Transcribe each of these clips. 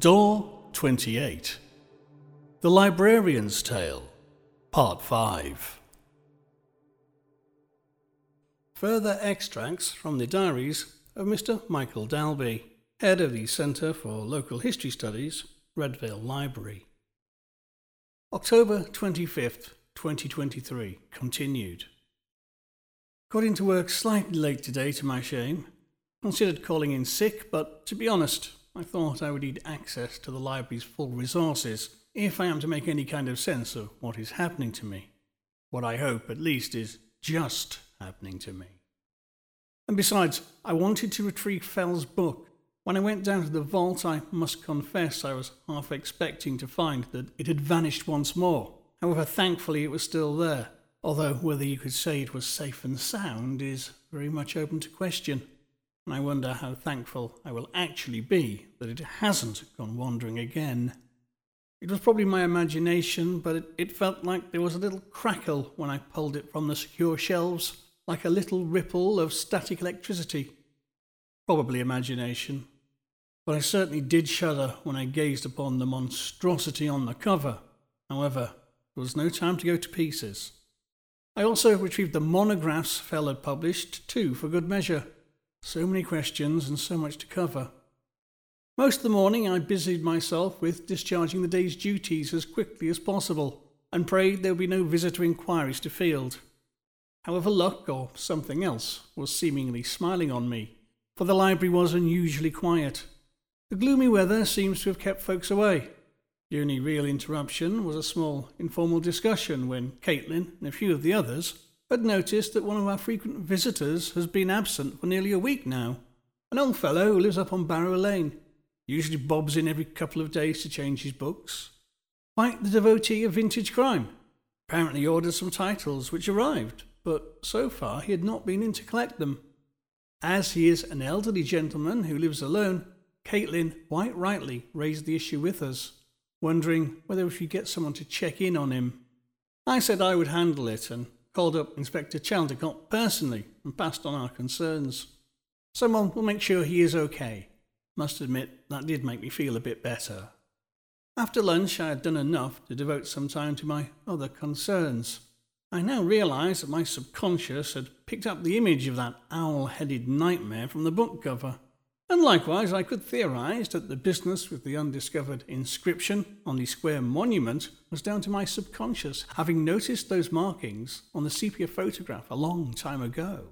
Door 28 The Librarian's Tale, Part 5. Further extracts from the diaries of Mr. Michael Dalby, head of the Centre for Local History Studies, Redvale Library. October 25th, 2023, continued. Got into work slightly late today to my shame. Considered calling in sick, but to be honest, I thought I would need access to the library's full resources if I am to make any kind of sense of what is happening to me. What I hope, at least, is just happening to me. And besides, I wanted to retrieve Fell's book. When I went down to the vault, I must confess I was half expecting to find that it had vanished once more. However, thankfully it was still there, although whether you could say it was safe and sound is very much open to question and I wonder how thankful I will actually be that it hasn't gone wandering again. It was probably my imagination, but it, it, felt like there was a little crackle when I pulled it from the secure shelves, like a little ripple of static electricity. Probably imagination, but I certainly did shudder when I gazed upon the monstrosity on the cover. However, there was no time to go to pieces. I also retrieved the monographs Fell had published, too, for good measure. So many questions and so much to cover. Most of the morning I busied myself with discharging the day's duties as quickly as possible and prayed there would be no visitor inquiries to field. However, luck or something else was seemingly smiling on me, for the library was unusually quiet. The gloomy weather seems to have kept folks away. The only real interruption was a small informal discussion when Caitlin and a few of the others had noticed that one of our frequent visitors has been absent for nearly a week now. An old fellow who lives up on Barrow Lane. Usually bobs in every couple of days to change his books. Quite the devotee of vintage crime. Apparently ordered some titles which arrived, but so far he had not been in to collect them. As he is an elderly gentleman who lives alone, Caitlin quite rightly raised the issue with us, wondering whether we should get someone to check in on him. I said I would handle it, and called up Inspector Chaldecott personally and passed on our concerns. Someone will make sure he is okay. Must admit, that did make me feel a bit better. After lunch, I had done enough to devote some time to my other concerns. I now realised that my subconscious had picked up the image of that owl headed nightmare from the book cover. And likewise, I could theorize that the business with the undiscovered inscription on the square monument was down to my subconscious having noticed those markings on the sepia photograph a long time ago.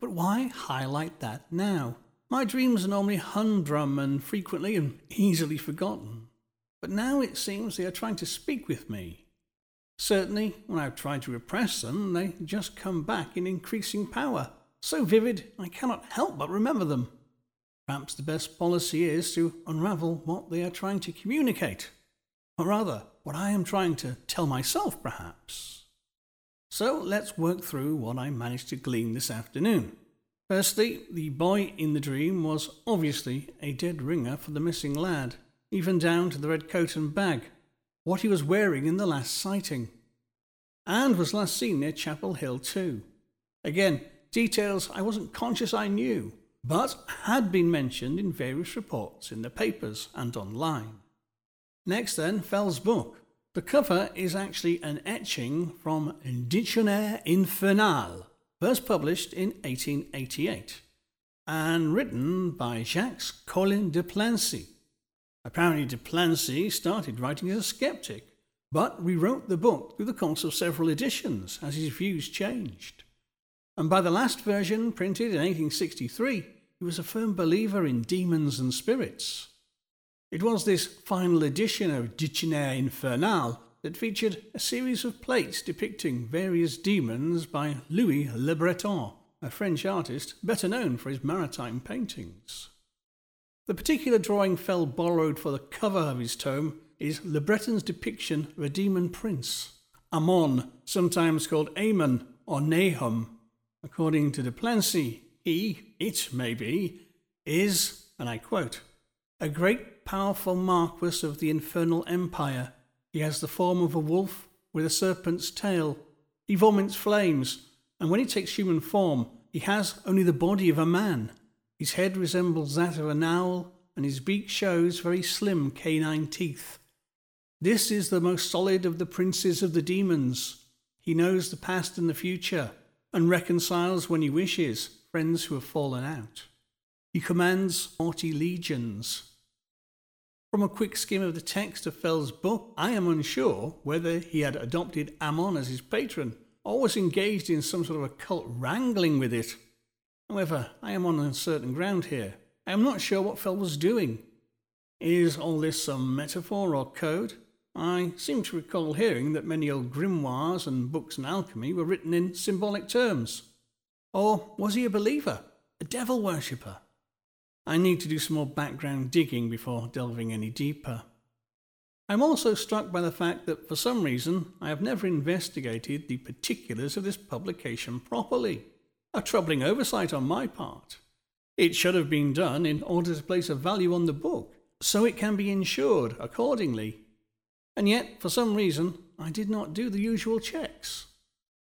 But why highlight that now? My dreams are normally humdrum and frequently and easily forgotten. But now it seems they are trying to speak with me. Certainly, when I've tried to repress them, they just come back in increasing power, so vivid I cannot help but remember them. Perhaps the best policy is to unravel what they are trying to communicate, or rather, what I am trying to tell myself, perhaps. So let's work through what I managed to glean this afternoon. Firstly, the boy in the dream was obviously a dead ringer for the missing lad, even down to the red coat and bag, what he was wearing in the last sighting, and was last seen near Chapel Hill too. Again, details I wasn't conscious I knew, but had been mentioned in various reports in the papers and online. Next, then, Fell's book. The cover is actually an etching from Dictionnaire Infernal, first published in 1888, and written by Jacques Colin de Plancy. Apparently, de Plancy started writing as a skeptic, but rewrote the book through the course of several editions as his views changed and by the last version, printed in 1863, he was a firm believer in demons and spirits. It was this final edition of Dictionnaire Infernal that featured a series of plates depicting various demons by Louis Le Breton, a French artist better known for his maritime paintings. The particular drawing Fell borrowed for the cover of his tome is Le Breton's depiction of a demon prince, Amon, sometimes called Aamon or Nahum, According to de Plancy, he, it may be, is, and I quote, a great powerful marquis of the infernal empire. He has the form of a wolf with a serpent's tail. He vomits flames, and when he takes human form, he has only the body of a man. His head resembles that of an owl, and his beak shows very slim canine teeth. This is the most solid of the princes of the demons. He knows the past and the future, and reconciles when he wishes friends who have fallen out. He commands forty legions. From a quick skim of the text of Fell's book, I am unsure whether he had adopted Ammon as his patron or was engaged in some sort of occult wrangling with it. However, I am on uncertain ground here. I am not sure what Fell was doing. Is all this some metaphor or code? I seem to recall hearing that many old grimoires and books on alchemy were written in symbolic terms. Or was he a believer, a devil worshipper? I need to do some more background digging before delving any deeper. I'm also struck by the fact that for some reason I have never investigated the particulars of this publication properly. A troubling oversight on my part. It should have been done in order to place a value on the book, so it can be insured accordingly and yet, for some reason, I did not do the usual checks.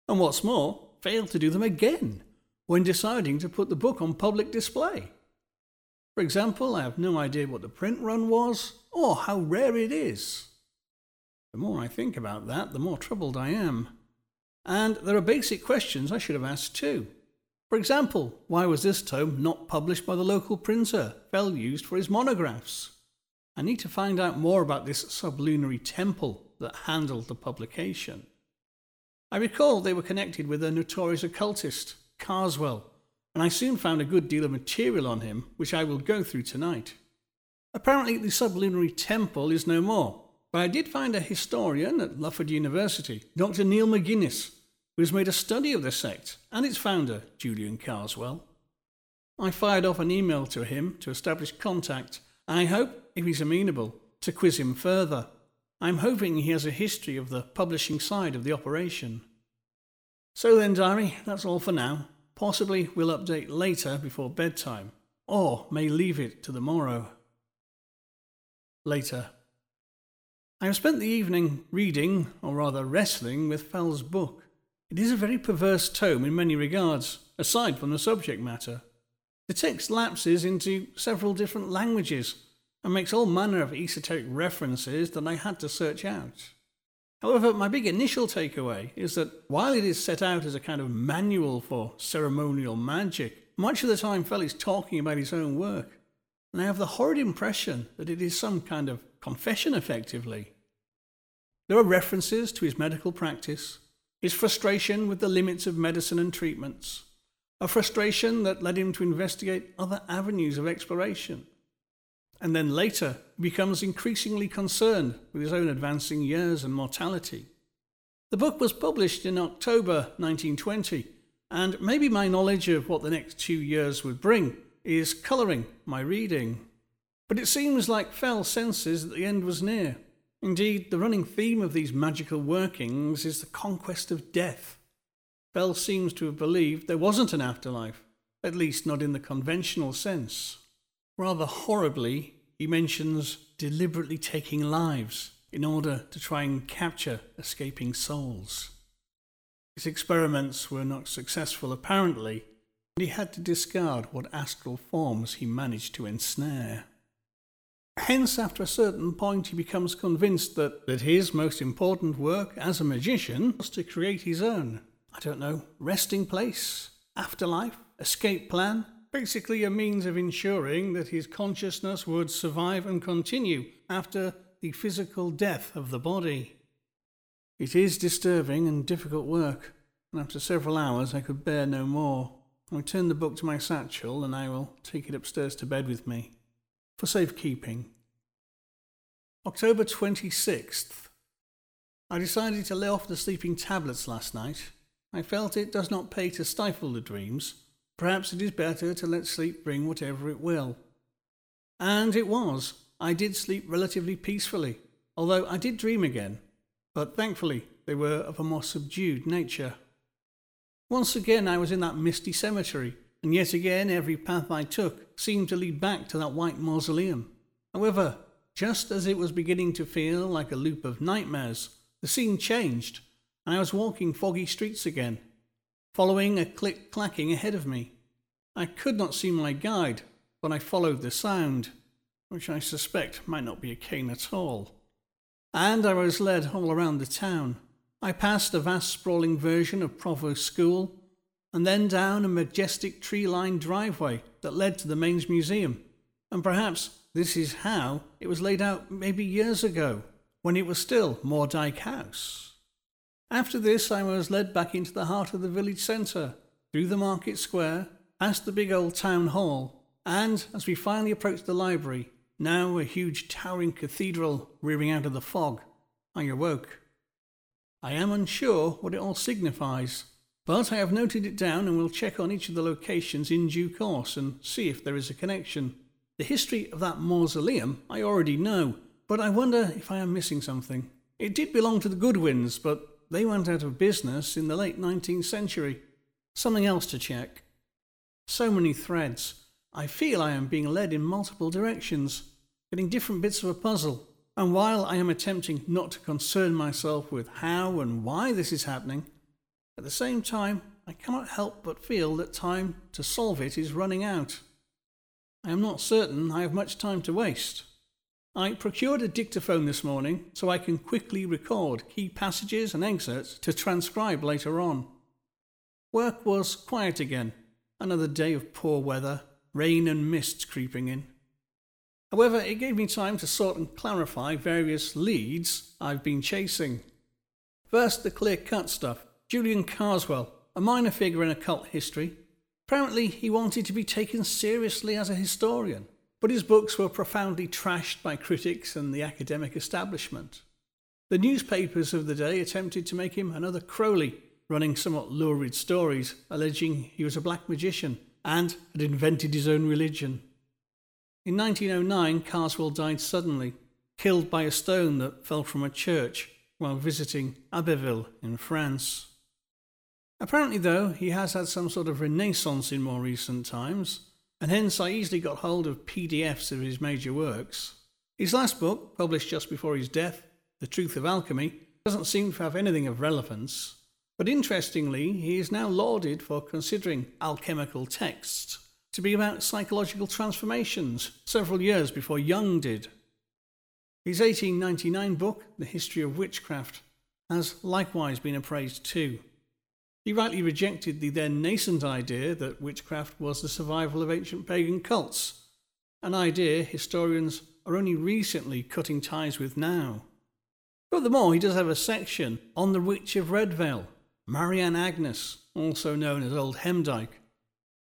And what's more, failed to do them again when deciding to put the book on public display. For example, I have no idea what the print run was or how rare it is. The more I think about that, the more troubled I am. And there are basic questions I should have asked too. For example, why was this tome not published by the local printer Fell used for his monographs? I need to find out more about this sublunary temple that handled the publication. I recall they were connected with a notorious occultist, Carswell, and I soon found a good deal of material on him, which I will go through tonight. Apparently, the sublunary temple is no more, but I did find a historian at Lufford University, Dr. Neil McGuinness, who has made a study of the sect and its founder, Julian Carswell. I fired off an email to him to establish contact I hope, if he's amenable, to quiz him further. I'm hoping he has a history of the publishing side of the operation. So then, diary, that's all for now. Possibly we'll update later before bedtime, or may leave it to the morrow. Later. I have spent the evening reading, or rather wrestling, with Fell's book. It is a very perverse tome in many regards, aside from the subject matter. The text lapses into several different languages and makes all manner of esoteric references that I had to search out. However, my big initial takeaway is that while it is set out as a kind of manual for ceremonial magic, much of the time Fell is talking about his own work, and I have the horrid impression that it is some kind of confession effectively. There are references to his medical practice, his frustration with the limits of medicine and treatments, a frustration that led him to investigate other avenues of exploration. And then later becomes increasingly concerned with his own advancing years and mortality. The book was published in October 1920, and maybe my knowledge of what the next two years would bring is colouring my reading. But it seems like Fell senses that the end was near. Indeed, the running theme of these magical workings is the conquest of death. Fell seems to have believed there wasn't an afterlife, at least not in the conventional sense. Rather horribly, he mentions deliberately taking lives in order to try and capture escaping souls. His experiments were not successful, apparently, and he had to discard what astral forms he managed to ensnare. Hence, after a certain point, he becomes convinced that, that his most important work as a magician was to create his own I don't know, resting place, afterlife, escape plan. Basically, a means of ensuring that his consciousness would survive and continue after the physical death of the body. It is disturbing and difficult work, and after several hours I could bear no more. I return the book to my satchel and I will take it upstairs to bed with me, for safekeeping. October 26th. I decided to lay off the sleeping tablets last night I felt it does not pay to stifle the dreams. Perhaps it is better to let sleep bring whatever it will. And it was. I did sleep relatively peacefully, although I did dream again, but thankfully they were of a more subdued nature. Once again I was in that misty cemetery, and yet again every path I took seemed to lead back to that white mausoleum. However, just as it was beginning to feel like a loop of nightmares, the scene changed and I was walking foggy streets again, following a click clacking ahead of me. I could not see my guide, but I followed the sound. which I suspect might not be a cane at all. And I was led all around the town. I passed a vast sprawling version of Provost School, and then down a majestic tree lined driveway that led to the Mains Museum. And perhaps this is how it was laid out maybe years ago, when it was still Mordyke House. After this, I was led back into the heart of the village centre, through the market square, past the big old town hall, and as we finally approached the library, now a huge towering cathedral rearing out of the fog, I awoke. I am unsure what it all signifies, but I have noted it down and will check on each of the locations in due course and see if there is a connection. The history of that mausoleum I already know, but I wonder if I am missing something. It did belong to the Goodwins, but they went out of business in the late 19th century. Something else to check. So many threads. I feel I am being led in multiple directions, getting different bits of a puzzle. And while I am attempting not to concern myself with how and why this is happening, at the same time, I cannot help but feel that time to solve it is running out. I am not certain I have much time to waste. I procured a dictaphone this morning so I can quickly record key passages and excerpts to transcribe later on. Work was quiet again. Another day of poor weather, rain and mists creeping in. However, it gave me time to sort and clarify various leads I've been chasing. First, the clear cut stuff. Julian Carswell, a minor figure in occult history. Apparently, he wanted to be taken seriously as a historian but his books were profoundly trashed by critics and the academic establishment. The newspapers of the day attempted to make him another Crowley, running somewhat lurid stories alleging he was a black magician and had invented his own religion. In 1909, Carswell died suddenly, killed by a stone that fell from a church while visiting Abbeville in France. Apparently, though, he has had some sort of renaissance in more recent times, and hence I easily got hold of PDFs of his major works. His last book, published just before his death, The Truth of Alchemy, doesn't seem to have anything of relevance, but interestingly, he is now lauded for considering alchemical texts to be about psychological transformations several years before Jung did. His 1899 book, The History of Witchcraft, has likewise been appraised too. He rightly rejected the then nascent idea that witchcraft was the survival of ancient pagan cults, an idea historians are only recently cutting ties with now. Furthermore, he does have a section on the Witch of Redvale, Marianne Agnes, also known as Old Hemdyke.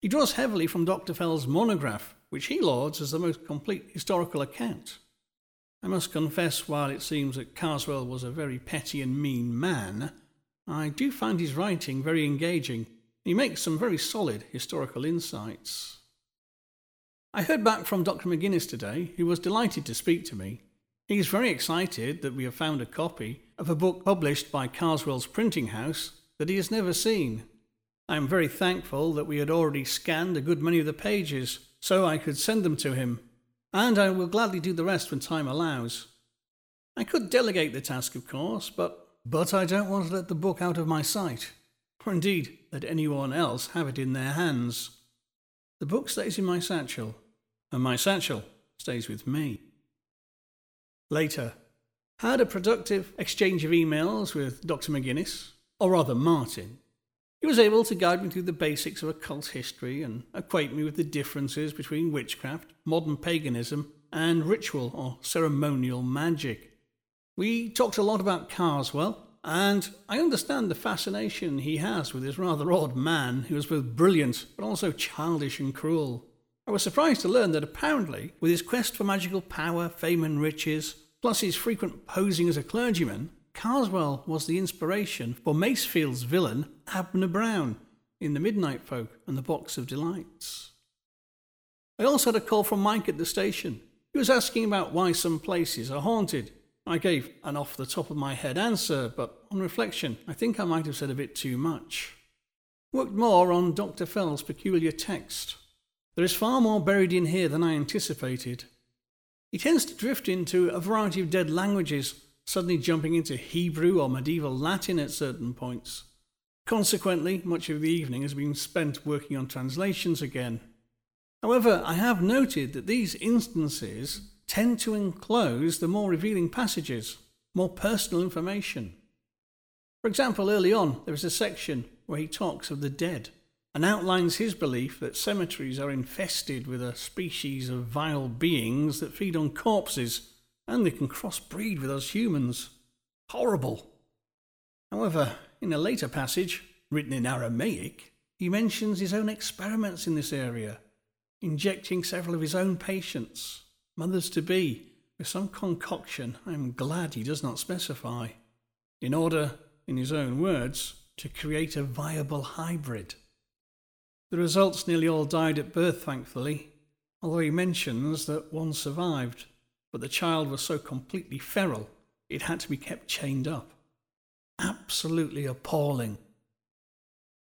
He draws heavily from Dr. Fell's monograph, which he lauds as the most complete historical account. I must confess, while it seems that Carswell was a very petty and mean man, I do find his writing very engaging. He makes some very solid historical insights. I heard back from Dr. McGuinness today, who was delighted to speak to me. He is very excited that we have found a copy of a book published by Carswell's printing house that he has never seen. I am very thankful that we had already scanned a good many of the pages so I could send them to him, and I will gladly do the rest when time allows. I could delegate the task, of course, but but I don't want to let the book out of my sight, or indeed let anyone else have it in their hands. The book stays in my satchel, and my satchel stays with me. Later, had a productive exchange of emails with Dr. McGuinness, or rather Martin. He was able to guide me through the basics of occult history and acquaint me with the differences between witchcraft, modern paganism, and ritual or ceremonial magic. We talked a lot about Carswell, and I understand the fascination he has with this rather odd man who is both brilliant but also childish and cruel. I was surprised to learn that apparently, with his quest for magical power, fame, and riches, plus his frequent posing as a clergyman, Carswell was the inspiration for Masefield's villain, Abner Brown, in The Midnight Folk and The Box of Delights. I also had a call from Mike at the station. He was asking about why some places are haunted I gave an off the top of my head answer, but on reflection, I think I might have said a bit too much. Worked more on Dr. Fell's peculiar text. There is far more buried in here than I anticipated. He tends to drift into a variety of dead languages, suddenly jumping into Hebrew or medieval Latin at certain points. Consequently, much of the evening has been spent working on translations again. However, I have noted that these instances tend to enclose the more revealing passages, more personal information. For example, early on, there is a section where he talks of the dead and outlines his belief that cemeteries are infested with a species of vile beings that feed on corpses and they can crossbreed with us humans. Horrible. However, in a later passage, written in Aramaic, he mentions his own experiments in this area, injecting several of his own patients, mothers to be, with some concoction I am glad he does not specify, in order, in his own words, to create a viable hybrid. The results nearly all died at birth, thankfully, although he mentions that one survived, but the child was so completely feral it had to be kept chained up absolutely appalling.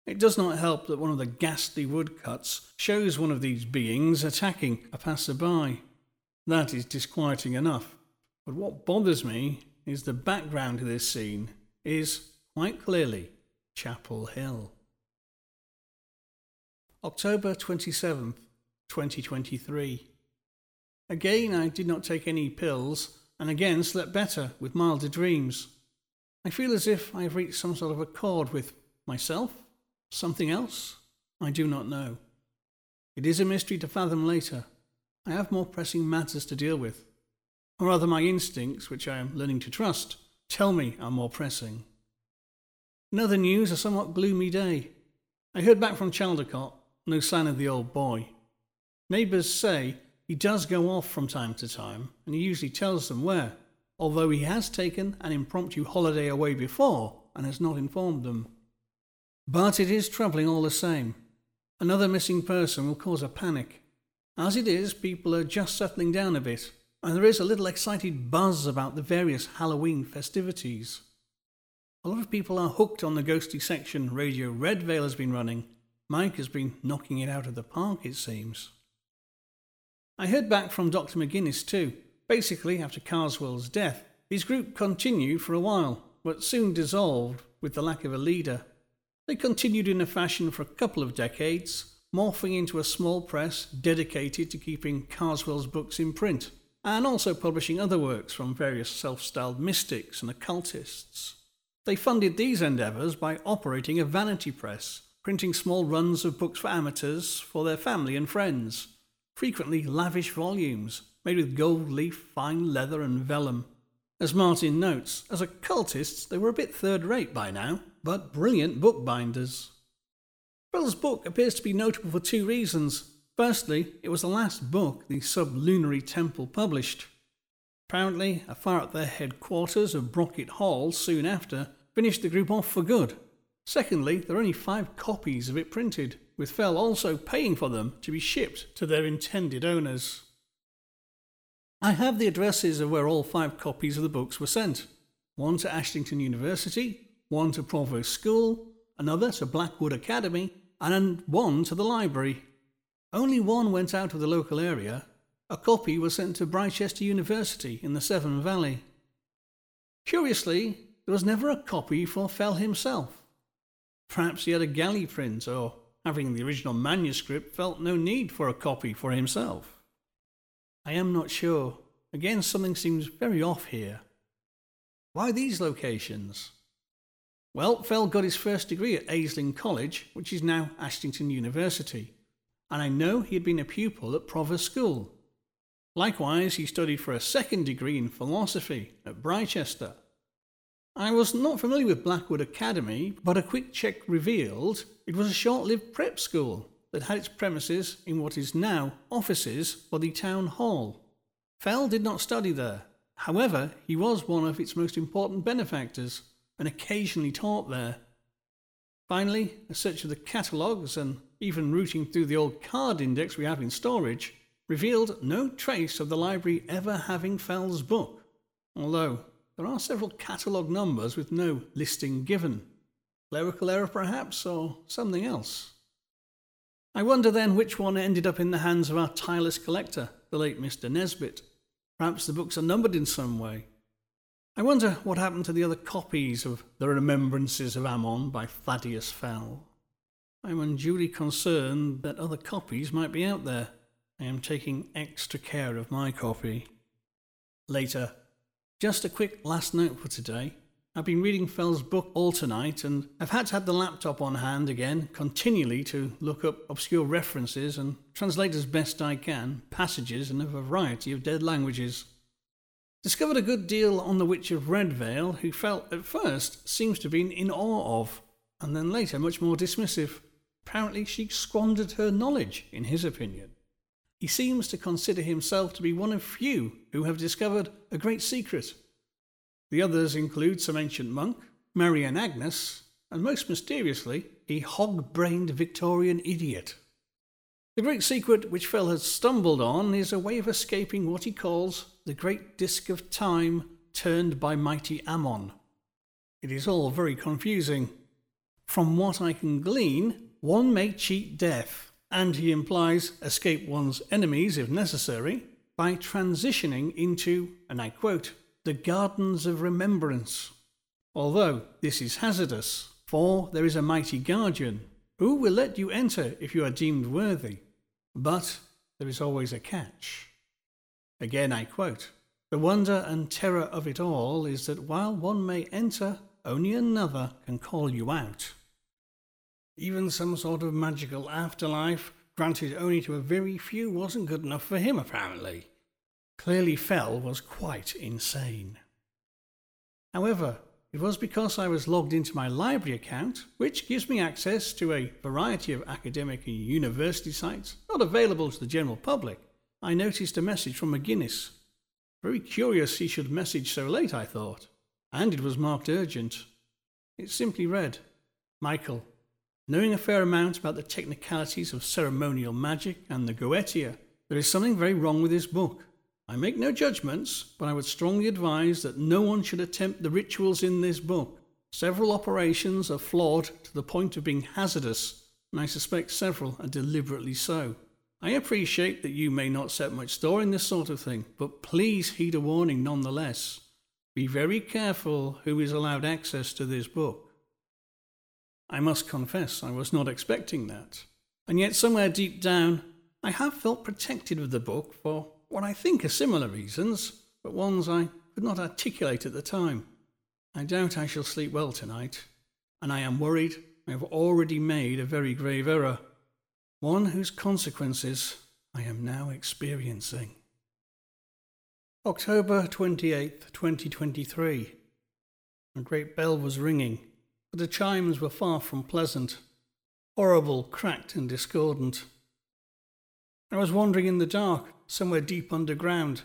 It does not help that one of the ghastly woodcuts shows one of these beings attacking a passerby. That is disquieting enough. But what bothers me is the background to this scene is, quite clearly, Chapel Hill. October 27th, 2023. Again, I did not take any pills, and again slept better with milder dreams. I feel as if I have reached some sort of accord with myself, something else. I do not know. It is a mystery to fathom later. I have more pressing matters to deal with. Or rather, my instincts, which I am learning to trust, tell me are more pressing. In other news, a somewhat gloomy day. I heard back from Chaldecott, no sign of the old boy. Neighbours say he does go off from time to time, and he usually tells them where although he has taken an impromptu holiday away before and has not informed them. But it is troubling all the same. Another missing person will cause a panic. As it is, people are just settling down a bit, and there is a little excited buzz about the various Halloween festivities. A lot of people are hooked on the ghostly section Radio Redvale has been running. Mike has been knocking it out of the park, it seems. I heard back from Dr. McGuinness too, Basically, after Carswell's death, his group continued for a while, but soon dissolved with the lack of a leader. They continued in a fashion for a couple of decades, morphing into a small press dedicated to keeping Carswell's books in print, and also publishing other works from various self styled mystics and occultists. They funded these endeavours by operating a vanity press, printing small runs of books for amateurs for their family and friends, frequently lavish volumes made with gold leaf, fine leather, and vellum. As Martin notes, as occultists they were a bit third rate by now, but brilliant bookbinders. Fell's book appears to be notable for two reasons. Firstly, it was the last book the Sublunary Temple published. Apparently, a fire at their headquarters of Brocket Hall soon after finished the group off for good. Secondly, there are only five copies of it printed, with Fell also paying for them to be shipped to their intended owners. I have the addresses of where all five copies of the books were sent one to Ashington University, one to Provost School, another to Blackwood Academy, and one to the library. Only one went out of the local area. A copy was sent to Brichester University in the Severn Valley. Curiously, there was never a copy for Fell himself. Perhaps he had a galley print, or having the original manuscript, felt no need for a copy for himself. I am not sure. Again, something seems very off here. Why these locations? Well, Fell got his first degree at Aisling College, which is now Ashington University, and I know he had been a pupil at Provost School. Likewise, he studied for a second degree in philosophy at Brichester. I was not familiar with Blackwood Academy, but a quick check revealed it was a short lived prep school that had its premises in what is now offices for the town hall. Fell did not study there. However, he was one of its most important benefactors and occasionally taught there. Finally, a search of the catalogues and even routing through the old card index we have in storage revealed no trace of the library ever having Fell's book, although there are several catalogue numbers with no listing given. Clerical error, perhaps, or something else. I wonder then which one ended up in the hands of our tireless collector, the late Mr. Nesbit. Perhaps the books are numbered in some way. I wonder what happened to the other copies of The Remembrances of Ammon by Thaddeus Fell. I am unduly concerned that other copies might be out there. I am taking extra care of my copy. later. Just a quick last note for today. I've been reading Fell's book all tonight and I've had to have the laptop on hand again continually to look up obscure references and translate as best I can passages in a variety of dead languages. Discovered a good deal on the Witch of Redvale, who Fell at first seems to have been in awe of, and then later much more dismissive. Apparently, she squandered her knowledge, in his opinion. He seems to consider himself to be one of few who have discovered a great secret the others include some ancient monk, Marian Agnes, and most mysteriously, a hog brained Victorian idiot. The great secret which Fell has stumbled on is a way of escaping what he calls the great disk of time turned by mighty Ammon. It is all very confusing. From what I can glean, one may cheat death, and he implies escape one's enemies if necessary, by transitioning into, and I quote, the gardens of remembrance. Although this is hazardous, for there is a mighty guardian who will let you enter if you are deemed worthy. But there is always a catch. Again, I quote The wonder and terror of it all is that while one may enter, only another can call you out. Even some sort of magical afterlife, granted only to a very few, wasn't good enough for him, apparently clearly Fell was quite insane. However, it was because I was logged into my library account, which gives me access to a variety of academic and university sites not available to the general public, I noticed a message from McGuinness. Very curious he should message so late, I thought, and it was marked urgent. It simply read Michael, knowing a fair amount about the technicalities of ceremonial magic and the Goetia, there is something very wrong with this book. I make no judgments, but I would strongly advise that no one should attempt the rituals in this book. Several operations are flawed to the point of being hazardous, and I suspect several are deliberately so. I appreciate that you may not set much store in this sort of thing, but please heed a warning nonetheless. Be very careful who is allowed access to this book. I must confess I was not expecting that, and yet somewhere deep down I have felt protected of the book for what I think are similar reasons, but ones I could not articulate at the time. I doubt I shall sleep well tonight, and I am worried I have already made a very grave error, one whose consequences I am now experiencing. October 28th, 2023. A great bell was ringing, but the chimes were far from pleasant, horrible, cracked, and discordant. I was wandering in the dark, somewhere deep underground,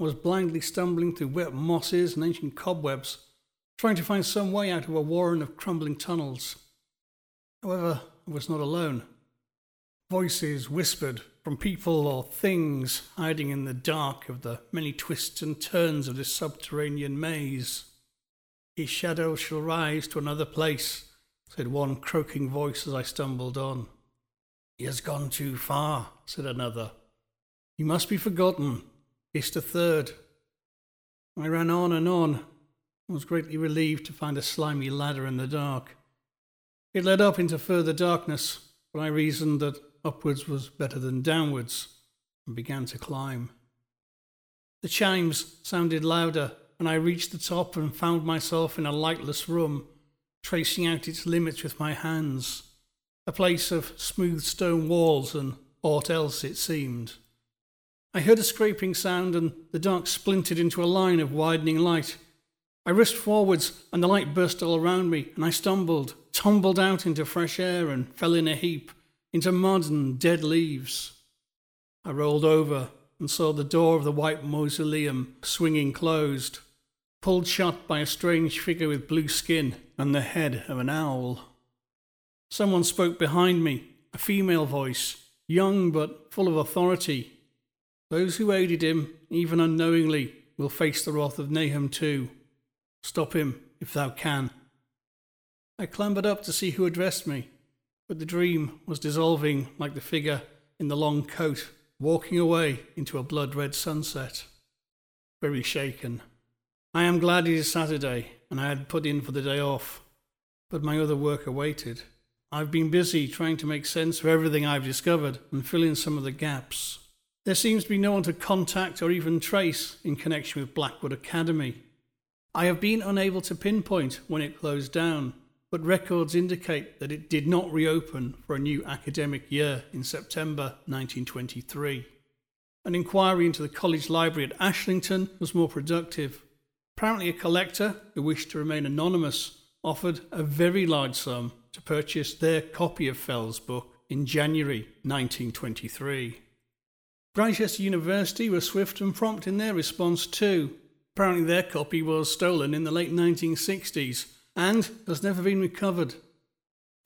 I was blindly stumbling through wet mosses and ancient cobwebs, trying to find some way out of a warren of crumbling tunnels. However, I was not alone. Voices whispered from people or things hiding in the dark of the many twists and turns of this subterranean maze. His shadow shall rise to another place, said one croaking voice as I stumbled on. He has gone too far, said another. He must be forgotten, hissed a third. I ran on and on, and was greatly relieved to find a slimy ladder in the dark. It led up into further darkness, but I reasoned that upwards was better than downwards, and began to climb. The chimes sounded louder, and I reached the top and found myself in a lightless room, tracing out its limits with my hands, a place of smooth stone walls and aught else it seemed. I heard a scraping sound, and the dark splintered into a line of widening light. I risked forwards, and the light burst all around me, and I stumbled, tumbled out into fresh air, and fell in a heap, into mud and dead leaves. I rolled over and saw the door of the white mausoleum swinging closed, pulled shut by a strange figure with blue skin and the head of an owl. Someone spoke behind me, a female voice, young but full of authority. Those who aided him, even unknowingly, will face the wrath of Nahum too. Stop him, if thou can. I clambered up to see who addressed me, but the dream was dissolving like the figure in the long coat, walking away into a blood red sunset. Very shaken. I am glad it is Saturday, and I had put in for the day off, but my other work awaited. I've been busy trying to make sense of everything I've discovered and fill in some of the gaps. There seems to be no one to contact or even trace in connection with Blackwood Academy. I have been unable to pinpoint when it closed down, but records indicate that it did not reopen for a new academic year in September 1923. An inquiry into the college library at Ashlington was more productive. Apparently, a collector who wished to remain anonymous offered a very large sum to purchase their copy of Fell's book in January 1923. Brichester University were swift and prompt in their response too. Apparently, their copy was stolen in the late 1960s and has never been recovered.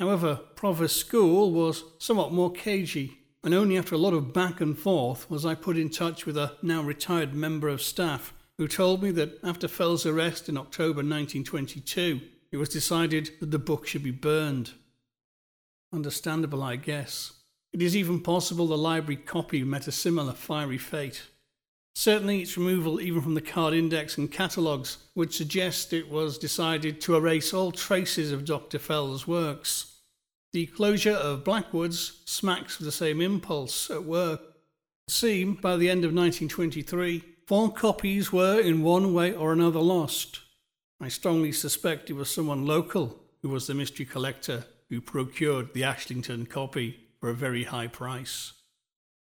However, Provost School was somewhat more cagey, and only after a lot of back and forth was I put in touch with a now retired member of staff who told me that after Fell's arrest in October 1922, it was decided that the book should be burned. Understandable, I guess. It is even possible the library copy met a similar fiery fate. Certainly, its removal, even from the card index and catalogues, would suggest it was decided to erase all traces of Dr. Fell's works. The closure of Blackwood's smacks of the same impulse at work. Seemed, by the end of 1923, four copies were in one way or another lost. I strongly suspect it was someone local who was the mystery collector who procured the Ashlington copy for a very high price.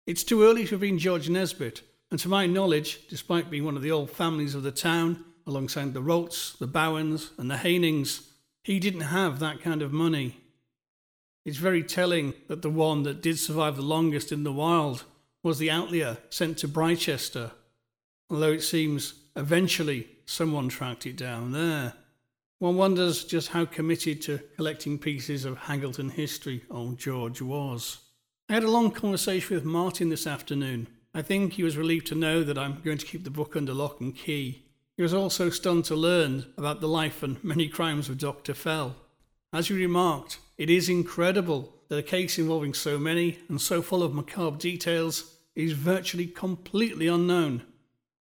It's too early to have been George Nesbit, and to my knowledge, despite being one of the old families of the town, alongside the Rolts, the Bowens, and the Haynings, he didn't have that kind of money. It's very telling that the one that did survive the longest in the wild was the Outlier sent to Brichester, although it seems eventually someone tracked it down there. One wonders just how committed to collecting pieces of Haggleton history old George was. I had a long conversation with Martin this afternoon. I think he was relieved to know that I'm going to keep the book under lock and key. He was also stunned to learn about the life and many crimes of Dr. Fell. As he remarked, it is incredible that a case involving so many and so full of macabre details is virtually completely unknown.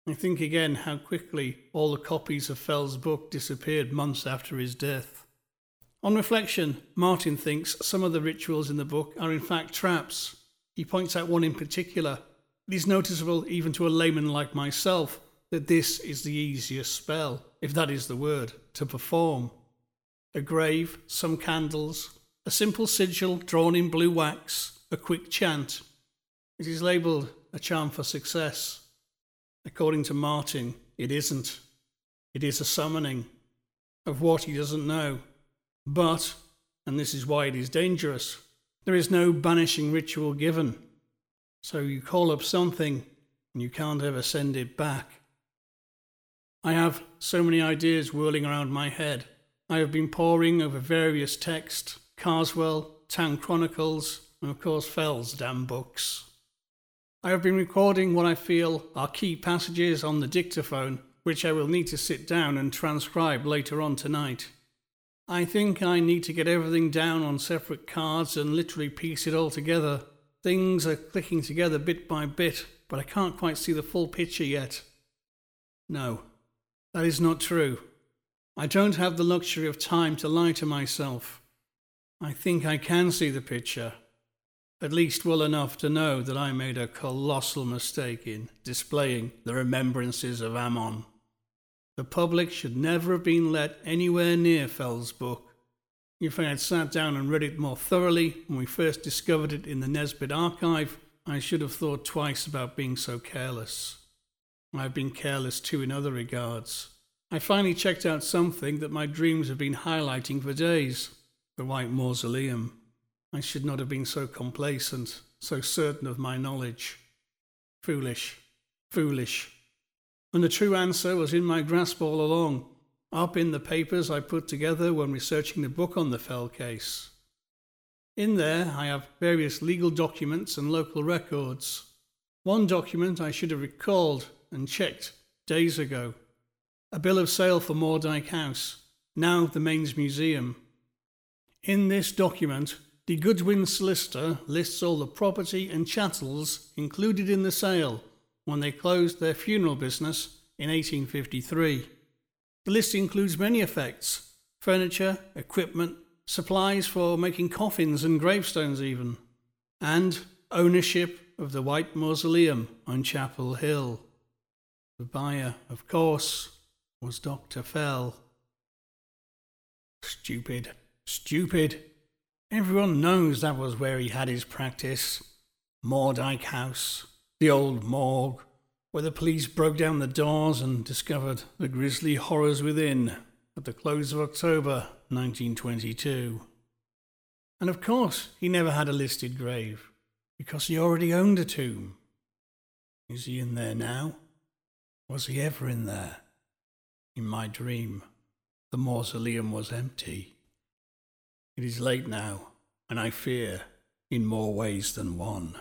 I think again how quickly all the copies of Fell's book disappeared months after his death. On reflection, Martin thinks some of the rituals in the book are in fact traps. He points out one in particular. It is noticeable even to a layman like myself that this is the easiest spell, if that is the word, to perform. A grave, some candles, a simple sigil drawn in blue wax, a quick chant. It is labelled a charm for success. According to Martin, it isn't. It is a summoning of what he doesn't know. But, and this is why it is dangerous, there is no banishing ritual given. So you call up something and you can't ever send it back. I have so many ideas whirling around my head. I have been poring over various texts, Carswell, Town Chronicles, and of course Fell's damn books. I have been recording what I feel are key passages on the dictaphone, which I will need to sit down and transcribe later on tonight. I think I need to get everything down on separate cards and literally piece it all together. Things are clicking together bit by bit, but I can't quite see the full picture yet. No, that is not true. I don't have the luxury of time to lie to myself. I think I can see the picture at least well enough to know that I made a colossal mistake in displaying the remembrances of Ammon. The public should never have been let anywhere near Fell's book. If I had sat down and read it more thoroughly when we first discovered it in the Nesbit archive, I should have thought twice about being so careless. I've been careless too in other regards. I finally checked out something that my dreams have been highlighting for days the White Mausoleum. I should not have been so complacent, so certain of my knowledge. Foolish, foolish. And the true answer was in my grasp all along, up in the papers I put together when researching the book on the Fell case. In there, I have various legal documents and local records. One document I should have recalled and checked days ago a bill of sale for Mordyke House, now the Mains Museum. In this document, the Goodwin solicitor lists all the property and chattels included in the sale when they closed their funeral business in 1853. The list includes many effects furniture, equipment, supplies for making coffins and gravestones, even, and ownership, of the White Mausoleum on Chapel Hill. The buyer, of course, was Dr. Fell. Stupid, stupid. Everyone knows that was where he had his practice. Mordyke House, the old morgue, where the police broke down the doors and discovered the grisly horrors within at the close of October 1922. And of course, he never had a listed grave, because he already owned a tomb. Is he in there now? Was he ever in there? In my dream, the mausoleum was empty. It is late now, and I fear in more ways than one.